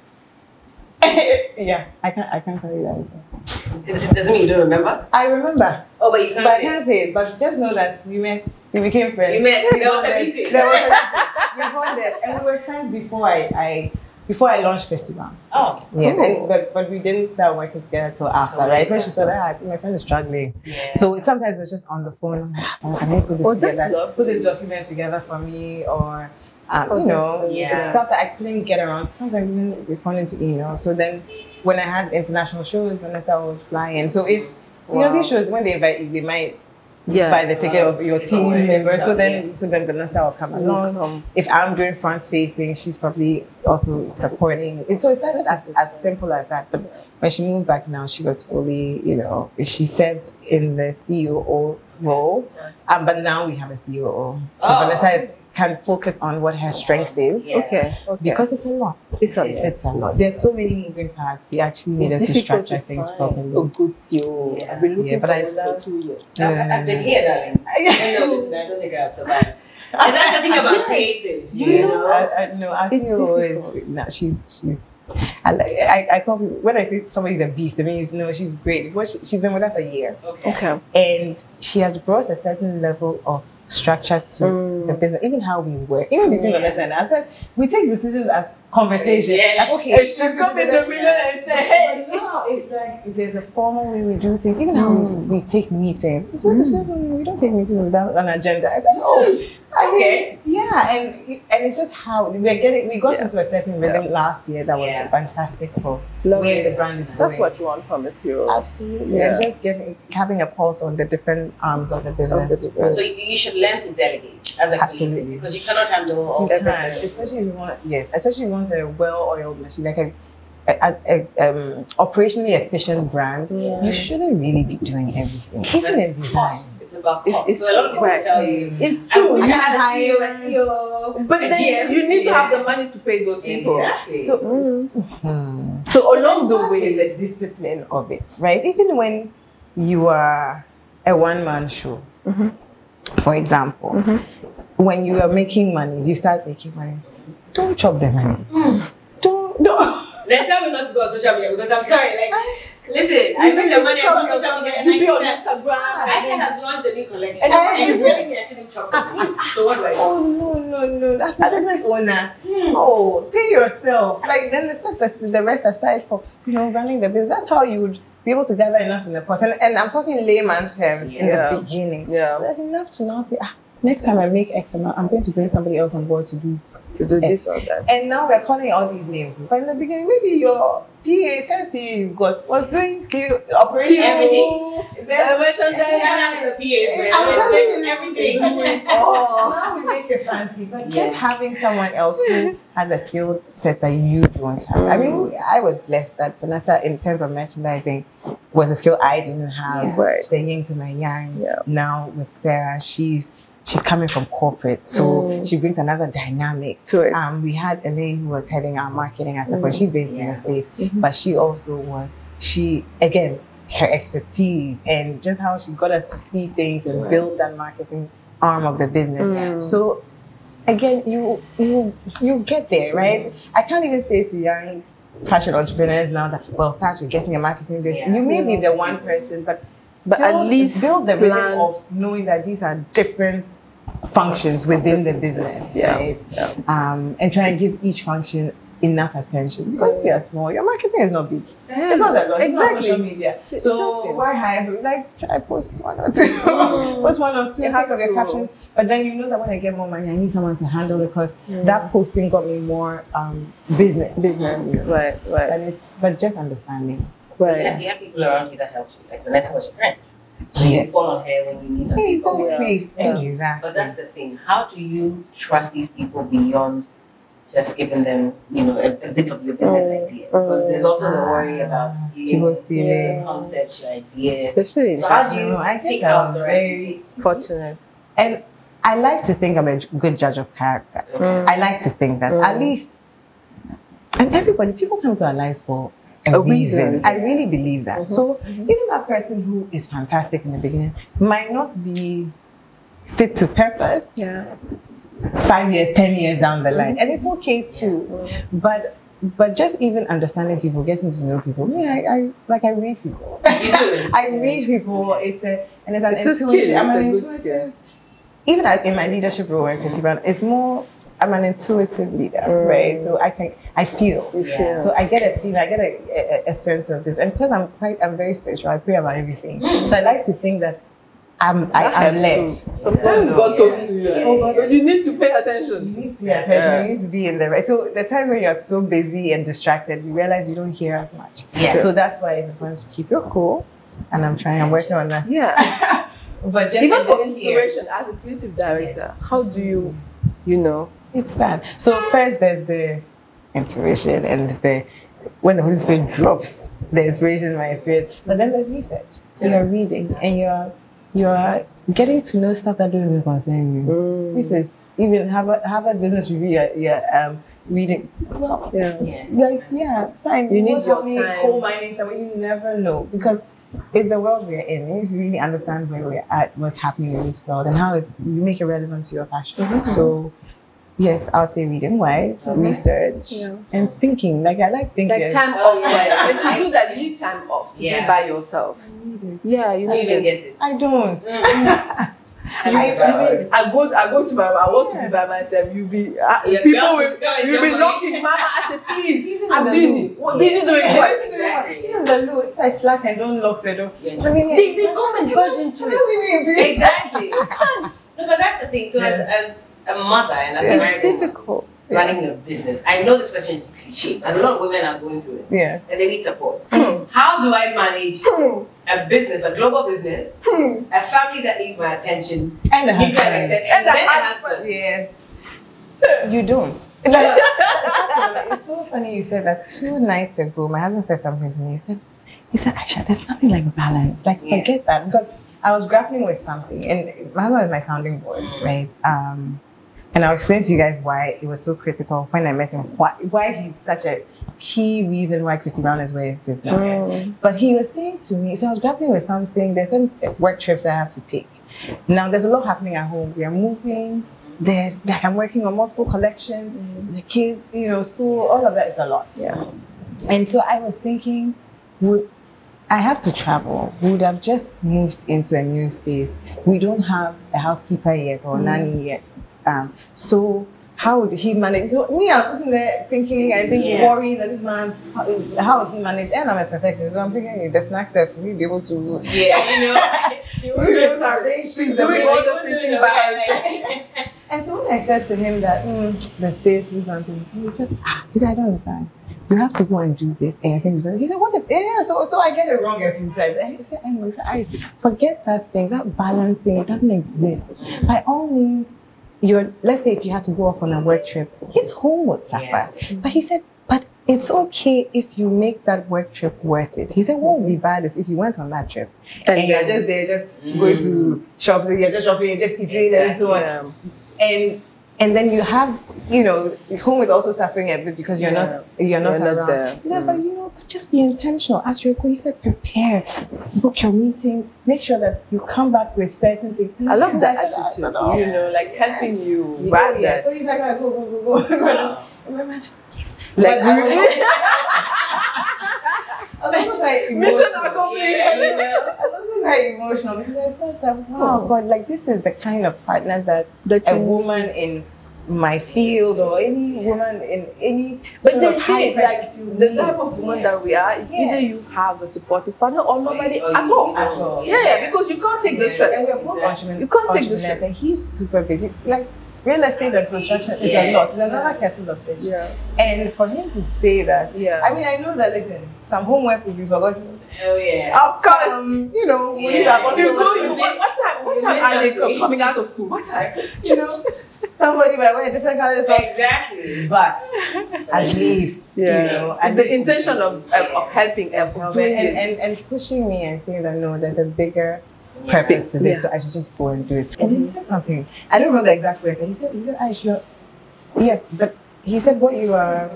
[LAUGHS] yeah, I can't, I can't tell you that. It, it doesn't mean you don't remember. I remember, Oh, but you can't. but I say. can't say it. But just know that we met, we became friends. You met. There was a meeting. There was a meeting. [LAUGHS] We bonded, and we were friends before I, I before I launched Festival. Oh. Yes, Cool. and, but but we didn't start working together till after, Till right? When she saw that, ah, my friend is struggling. Yeah. So it sometimes was just on the phone. I'm like, "Ah, can you put this Oh, that's together? lovely. Put this document together for me, or um, Oh, you know, yeah. it's stuff that I couldn't get around. to. Sometimes even responding to emails. So then, when I had international shows, when I started flying, so if you know these shows, when they invite you, they might Yeah. buy the ticket of your team Yeah. member. So then, Yeah. so then Vanessa will come along Um, if I'm doing front facing, she's probably also supporting. And So it started as, as simple as that. But when she moved back now, she was fully, you know, she sat in the COO role. Um, but now we have a COO. So Oh. Vanessa is, can focus on what her strength is Yeah. okay. Okay. because it's a lot. it's a Yeah. It's a lot. There's so many moving parts. We actually need needed to structure to things properly. A good CEO. Yeah. I've been looking Yeah, but for I love- for two years. I've, I've been here, darling. [LAUGHS] I Yeah. know, listen, I don't think I'll survive. And that's the thing about [LAUGHS] Yes. creatives, You you know, know. I, I, no, our It's CEO difficult. no, she's she's. I, I, I call people when I say somebody's a beast. I mean, no, she's great. What she, she's been with us a year, Okay. Okay. and she has brought a certain level of structure to Mm. the business, even how we work, even between Yeah. Vanessa and I. We take decisions as conversation. Yeah. Like, okay, she's let's come do in that. the middle and say, hey. But now it's like there's a formal way we do things. Even how Mm. we, we take meetings. It's like, it's like, mm, we don't take meetings without an agenda. It's like, oh, I mean, Okay. yeah, and and it's just how we're getting. We got Yeah. into a certain rhythm last year that was Yeah. fantastic for Love where it. the brand is going. That's what you want from a CEO. Absolutely, Yeah. and just getting having a pulse on the different arms of the business. business. So you, should learn to delegate as a Absolutely. because you cannot handle all You the can, especially if you want yes, especially if you want a well-oiled machine like a a, a, a, um, operationally efficient brand, Yeah. you shouldn't really be doing everything, even But in it's design. cost. It's about It's- cost. it's- so a lot of people right. tell you, It's true. You had a CEO, a CEO, But a then GM. you need to have the money to pay those people. Exactly. So, Hmm. so along the way, the discipline of it, right? Even when you are a one man show, for example, when you are making money, you start making money. Don't chop the money. Don't don't. [LAUGHS] Then tell me not to go on social media because I'm sorry. Like, uh, listen, I make the money on social media and I be see on Instagram. Ah, Aisha has launched a new collection And and it's- it's telling me I shouldn't chop the money. So what do I do? Oh no no no! That's the business owner. Hmm. Oh, pay yourself. Like then set the, the rest aside for you know running the business. That's how you would be able to gather enough in the pot. And, and I'm talking layman terms in the beginning. Yeah. There's enough to now say, ah, next time I make X amount, I'm going to bring somebody else on board to do. To do this or that. And now we're calling all these names. But in the beginning, maybe your PA, first PA you got was doing see operation. everything. Then, merchandise. Shout out to the PAs. I'm telling you, everything. [LAUGHS] Oh, now we make it fancy, but just having someone else who has a skill set that you don't have. I mean, I was blessed that Vanessa, in terms of merchandising, was a skill I didn't have. Yeah. Right. The yin to my yang. Yeah. Now with Sarah, she's she's coming from corporate, so Mm. she brings another dynamic. To it. Um, we had Elaine who was heading our marketing at some point. She's based in the states, Mhm. but she also was she again her expertise and just how she got us to see things and Right. build that marketing arm of the business. Mm. So again, you you you get there, right? I can't even say to young fashion entrepreneurs now that well start with getting a marketing business. Yeah. You may be the one person, but But build, at least build the plan. rhythm of knowing that these are different functions within the business, Yeah. right? Yeah. Um, and try and give each function enough attention because we are small. Your marketing is not big. Yeah. It's not that long. It's not Exactly. social media. So Exactly. why hire? Like try post one or two. Mm. [LAUGHS] post one or two. Has of your caption. But then you know that when I get more money, I need someone to handle it because Mm. that posting got me more um, business. business. Yeah. Right, right, And it's but just understanding. You right. have, you have people around you that help you. Like Vanessa was your friend. So you Yes. fall on her when you need something. Exactly. Yeah. Exactly. But that's the thing. How do you trust these people beyond just giving them, you know, a, a bit of your business Mm, idea? Because there's also the worry about stealing people your stealing. concepts, your ideas. Especially So how do you I think I out was very fortunate. and I like to think I'm a good judge of character. people? Mm. I like to think that at Mm. least, and everybody, people come to our lives for a, A reason. reason. I really believe that. Mhm. So even that person who is fantastic in the beginning might not be fit to purpose Yeah. five years, ten years down the line, and it's okay too. But but just even understanding people, getting to know people. Me, I, I like I read people. [LAUGHS] [LAUGHS] I read people. It's a and it's an It's intuition. I'm an intuitive. Even in my leadership role at Christie Brown, it's more. I'm an intuitive leader, Mm. right? So I can I feel. You Yeah. feel. So I get a feel. I get a, a, a sense of this, and because I'm quite, I'm very spiritual. I pray about everything. So I like to think that I'm, I, That I'm led. too. Sometimes God talks to you. Yeah. Oh God, but you need to pay attention. You need to pay attention. Yeah. You need to be in the right. So the times when you're so busy and distracted, you realize you don't hear as much. Yeah. So that's why it's important to keep your cool. And I'm trying. I'm working on that. Yeah. [LAUGHS] But just Even for this year, inspiration, as a creative director, how do you, you know? It's that. So first, there's the intuition, and the when the Holy Spirit drops the inspiration in my spirit. But then there's research. So you're reading and you're you're getting to know stuff that don't even concern you. Mm. If it's even Harvard, Harvard Business Review, you're, you're um, reading. Well, Yeah. Yeah. like yeah, fine. You need your time. Coal mining, somewhere you never know because it's the world we're in. You need to really understand where we're at, what's happening in this world, and how it's you make it relevant to your fashion. Mhm. So. Yes, I'll say reading why, Okay. research, Yeah. and thinking. Like I like thinking. Like time Oh, off, yeah. right? And to do that, you need time off to Yeah. be by yourself. I need it. Yeah, you You need even it. get it. I don't. Mm. [LAUGHS] I, [LAUGHS] I, I go, I go to my, I want to be by myself. You be, uh, Yeah, people will, will come and you'll be jump on knocking, you. Mama. I said, please, Even I'm busy. loo. What, busy doing what? Exactly. Even the loo, if I slack and don't lock the door. Yeah. I mean, They, they come and budge into it. it. Exactly. [LAUGHS] No, but that's the thing. So as, as a mother and as a It's married woman, difficult. running your business, I know this question is cliche, and a lot of women are going through it. Yeah. And they need support. Hmm. How do I manage Hmm. a business, a global business, Hmm. a family that needs my attention, And needs husband. And and, then a husband. husband? Yeah. you don't. [LAUGHS] Like, it's so funny you said that two nights ago. My husband said something to me. He said, "He said, Aisha, there's nothing like balance. Like, Yeah. forget that." Because I was grappling with something, and my husband is my sounding board, right? Um, and I'll explain to you guys why it was so critical when I met him. Why, why he's such a key reason why Christie Brown is where it is now. Mm. But he was saying to me, so I was grappling with something. There's some work trips I have to take. Now there's a lot happening at home. We are moving. There's like I'm working on multiple collections. The kids, you know, school, all of that is a lot. Yeah. And so I was thinking, would I have to travel? We would have just moved into a new space. We don't have a housekeeper yet or nanny yet. Um, so how would he manage? So me, I was sitting there thinking, I think Yeah. worrying that this man, how, how would he manage? And I'm a perfectionist, so I'm thinking the snacks that we be able to. Yeah, you know. [LAUGHS] We be able to arrange the way all the thinking to, by? And so when I said to him that mm, the space, this one thing, he said, ah, he said, I don't understand. You have to go and do this. And I think he said, what if yeah, so so I get it wrong a few times. And he said, anyway, he said, I forget that thing, that balance thing, it doesn't exist. By all means, you're let's say if you had to go off on a work trip, his home would suffer. Mm-hmm. But he said, but it's okay if you make that work trip worth it. He said, what would be bad is if you went on that trip and, you're just there, just going to mm. shops, and you're just shopping, and just eating and so on Yeah. and and then you have you know home is also suffering a bit because you're not you're not You're not around. there. He said, but you know, just be intentional. As you're going, he said, prepare, book your meetings, make sure that you come back with certain things. And I love said, that I attitude. "Oh, You know, like helping you yeah, rather. yeah." So he's like, "Ah, go, go, go, go. [LAUGHS] And my man like, "Yes." Like [LAUGHS] [LAUGHS] I was- I was also quite Mission accomplished. Yeah, I was also quite emotional because I thought that wow, oh. God, like this is the kind of partner that That a you woman in my field or any woman in any But sort they of say high like the needs. type of woman that we are is Yeah. either you have a supportive partner or nobody Or at all. At all. Yeah, yeah, because you can't take the And stress. we're both Exactly. You can't take the stress. And he's super busy. Like real estate and construction, it's a lot. It's another kettle of fish. Yeah. And for him to say that, Yeah. I mean, I know that listen, some homework will be forgotten. Oh yeah. Of course, you know, we leave our Yeah. You go, on- you what, what time? What time miss are they something. coming out of school? What time? you know, somebody might wear a different color of socks, Exactly. but [LAUGHS] at least, you know, at it's the least- intention of of, of helping, of and, doing and, it. and, and pushing me and saying that no, there's a bigger purpose to this, Yeah. so I should just go and do it. And then he said something. I don't remember the exact words. He said, he said, I sure, yes, but he said what you are.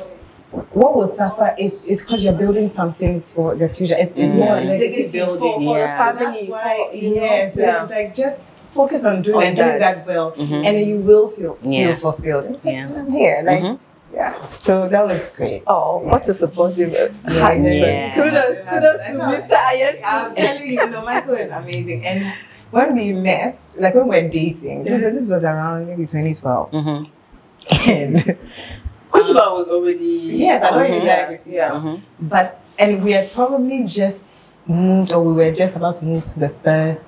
What will suffer is is because you're building something for the future. It's, it's Mm. more It's legacy legacy building. for- for Yeah. the So family, that's why, for, you know, yeah, so yeah. it's like just focus on doing On and doing that. that well, Mhm. and you will feel feel Yeah. fulfilled. It's like, Yeah. I'm here, like Mhm. Yeah. So that was great. Oh, what a supportive Yeah. husband. Yeah. Kudos, kudos to Mr. I'm telling you, no, Michael is amazing. And when we met, like when we were dating, this, this was around maybe 2012. Mhm. And [LAUGHS] Christopher was already. yes, I already Mhm. there with you. Yeah. Mhm. But and we had probably just moved, or we were just about to move to the first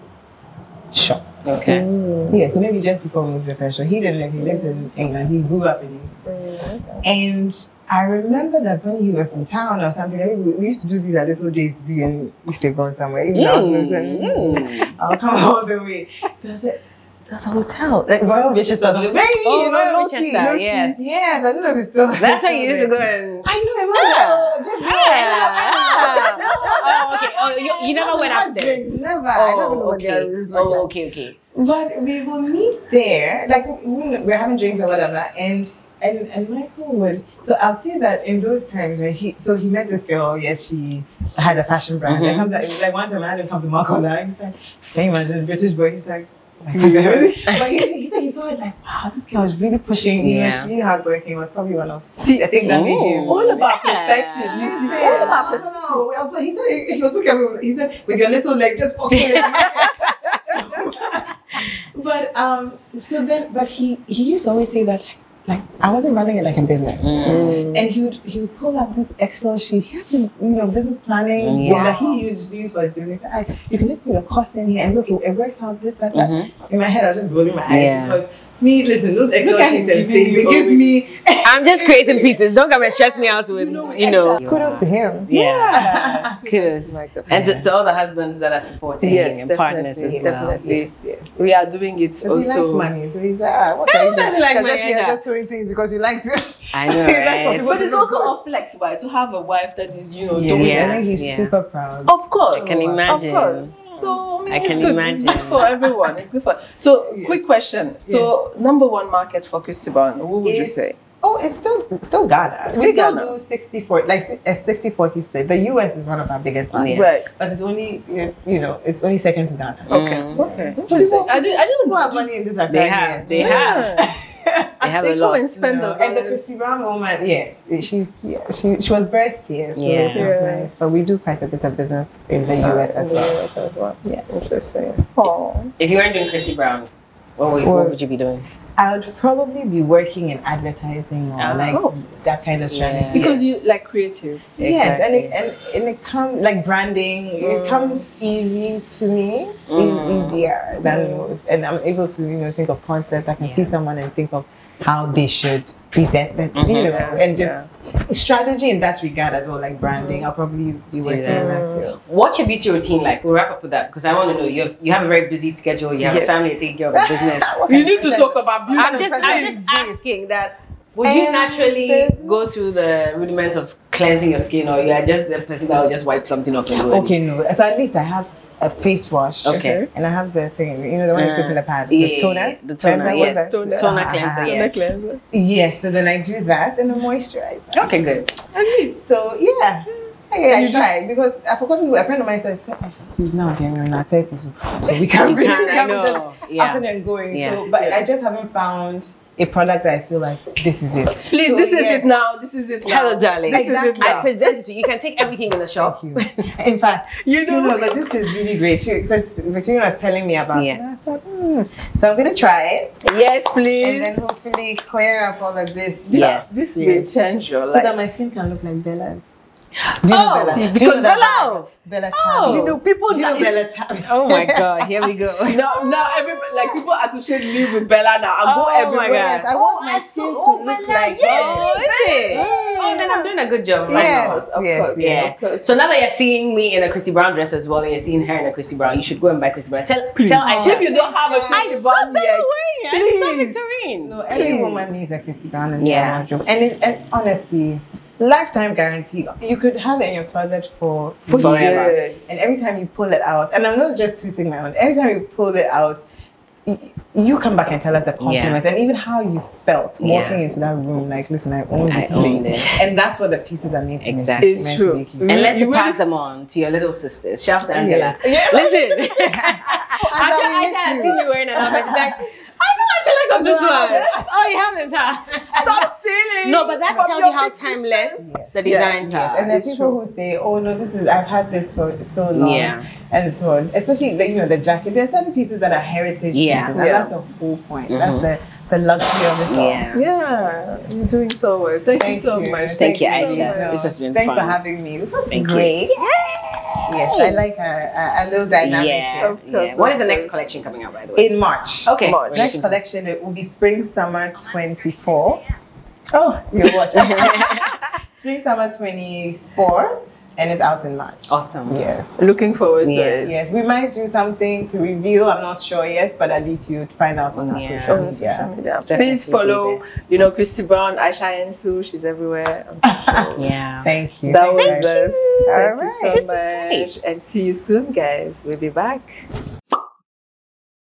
shop. Okay. Mm. Yeah, so maybe just before we moved to the first. He didn't live, he lived in England. He grew up in England. Mm. And I remember that when he was in town or something, I we, we used to do these at little dates, be and we stay gone somewhere. Even I was saying, Mm. [LAUGHS] I'll come all the way. There's a, there's a hotel, like Royal Rochester, Oh, you know, Royal Rochester, yes. Yes, I don't know if it's still. That's where you used to go and. I know, I remember. Just Ah. [LAUGHS] oh, okay. Oh, you, you never went upstairs. Never. I don't know Oh, what okay. Oh, okay, okay. But we will meet there, like we- we're having drinks or whatever, and and and Michael would. So I'll say that in those times when he, so he met this girl. Yes, she had a fashion brand. Mhm. And sometimes, like one time, I had him come to Marco and he's like, "Can you imagine the British boy?" He's like. "Oh my God." but he, he said he saw it like, wow, this girl is really pushing. You know, Yeah. she's really hardworking. It was probably one of See, I think that made him. All about perspective. You see, all about perspective. don't know. He said he, he was looking at me. He said, "With your little leg, just okay." [LAUGHS] [LAUGHS] but um, so then, but he he used to always say that like I wasn't running it like a business, Mm. and he would he would pull up this Excel sheet. He had this you know business planning Yeah. that he used to use for his business. I, you can just put your cost in here and look, it, it works out this that that. Mhm. In my head, I was just rolling my eyes Yeah. because Me, listen, those Excel sheets and things, it gives me I'm just creating pieces. Don't come and stress me out with, know, you know. kudos to him. Yeah. [LAUGHS] Kudos. And to, to all the husbands that are supporting Yes, and partners as definitely, well. definitely. Yeah. We are doing it Because he likes money, so he's like, ah, what are you doing? doesn't like just, you're Aisha? just doing things because you like to. [LAUGHS] I know, [LAUGHS] He like right? But it's also good. a flex, right? To have a wife that is, you know, Yeah. doing I Yes, know he's yeah. super proud. Of course. I can imagine. Of course. So I, mean, I it's can good. imagine. It's good for everyone. It's good for. So, Yes. quick question. So, number one market for Christie Brown, who would you say? Oh, it's still still Ghana. We Still still Ghana. do 60 40, like a 60 40 split. The US is one of our biggest markets. Yeah. Right. But it's only, you know, it's only second to Ghana. Okay. Mm. Okay. So Interesting. people- I didn't. I didn't People know. have money in this account. They have. [LAUGHS] They have. They have They a go lot. and spend No, the and the dollars. Christie Brown woman, yes, she's yeah, she she was birthed here, so Yeah. it's Yeah. nice. But we do quite a bit of business in the US Uh, as in the well. US as well. Yeah. Interesting. Oh. If you weren't doing Christie Brown, what would, what would you be doing? I would probably be working in advertising or Oh. like that kind of strategy. Yeah. Because you like creative. Yes, and it, and, and it comes like branding. It Mm. comes easy to me, e- Mm. easier than Mm. most, and I'm able to you know think of concepts. I can see someone and think of how they should present that, [LAUGHS] you Mhm. know, Yeah, and just yeah. strategy in that regard as well, like branding. I'll probably be Do working in that. that field. What's your beauty routine like? We'll wrap up with that because I want to know. You have you have a very busy schedule. You have Yes. a family to take care of, a [LAUGHS] business. What You need to talk about beauty. I'm just I'm just asking that. Would you Um, naturally go through the rudiments of cleansing your skin, or you are just the person that will just wipe something off and go? Okay, no. So at least I have a face wash. Okay. And I have the thing, you know, the one you put in the pad, the toner, the toner, Cleanser, yes. Toner. Toner Uh-huh, cleanser, yeah. Neck cleanser. Yes. So then I do that and a moisturizer. Okay, good. At. So yeah. Yeah, I tried because I forgot to. A friend of mine said, "So, Aisha, "Please now, then we're in our thirties, so we can't [LAUGHS] You really can, I just Yeah. up and going." Yeah. So, but Yeah. I just haven't found a product that I feel like this is it. Please, So, this is it now. This is it now. Hello, darling. This is it Exactly. I now. present it to you. You can take everything in the shop. Thank you. In fact, You [LAUGHS] you know. know, but this is really great. She, because Victoria was telling me about Yeah. it. I thought, hmm. So I'm gonna try it Yes, please. and then hopefully clear up all of this. this, Yes. this Yes. will change your life. So that my skin can look like Bella's. Do you know Oh, Bella? see, Do you because know that Bella- bag? Bella Oh. Tabby. you know, people Do you know now, Bella [LAUGHS] Tabby? Oh my god, here we go. [LAUGHS] now, now everybody, like people associate me with Bella now. I go Oh my everywhere. Yes, I want Oh, my I skin saw- to oh, look Bella, like yes. Oh, is it? Yeah. Oh, then I'm doing a good job. Yes. Of course, of yes, course, Yeah. of course. So now that you're seeing me in a Christie Brown dress as well, and you're seeing her in a Christie Brown, you should go and buy Christie Brown. Tell, tell Aisha. if you don't have a Christie I Brown that yet, wearing it. I saw please. Victorine. No, every woman needs a Christie Brown in Yeah. their wardrobe. And, it, and honestly, lifetime guarantee. You could have it in your closet for, for Forever. years. And every time you pull it out, and I'm not just tooting my own, every time you pull it out, y- you come back and tell us the compliments and even how you felt Yeah. walking into that room. Like, listen, I own I this owned place. And that's what the pieces are meant to make. Exactly. It's true. make you. And let's You pass really- them on to your little sisters. Shouts to Angela. Yes. Yeah. Listen. [LAUGHS] Aisha, Aisha, we Aisha miss has you. wearing an outfit. She's like, I know Angela got this one. Oh, you haven't, huh? Stop stealing. No, but that tells you how timeless Yes. the designs Yes, are. and there are people true. who say, "Oh no, this is I've had this for so long," Yeah. and so on. Especially the you know the jacket. There are certain pieces that are heritage Yeah. pieces, and Yeah. that's the whole point. Mhm. That's the the luxury of it all. Yeah. Yeah, you're doing so well. Thank, you so you. much. Thank you, so Aisha. much. This has been Thanks fun. for having me. This was Thank you. great. Yes, I like a, our, our little dynamic Yeah. here. Of course, yeah. What of is the next collection coming out, by the way? In March. Okay. March. Next collection it will be spring summer 24. Oh, you're watching. [LAUGHS] [LAUGHS] spring summer 24 and it's out in March. Awesome. Yeah. Looking forward Yeah. to it. Yes, we might do something to reveal. I'm not sure yet, but at least you'd find out on our Yeah. social media. social media. Definitely Please follow, you know, Christie Brown, Aisha Ayensu. She's everywhere. on social. [LAUGHS] [LAUGHS] Yeah. Thank you. That Thank was you. us. All Thank right. you so This much. great. And see you soon, guys. We'll be back.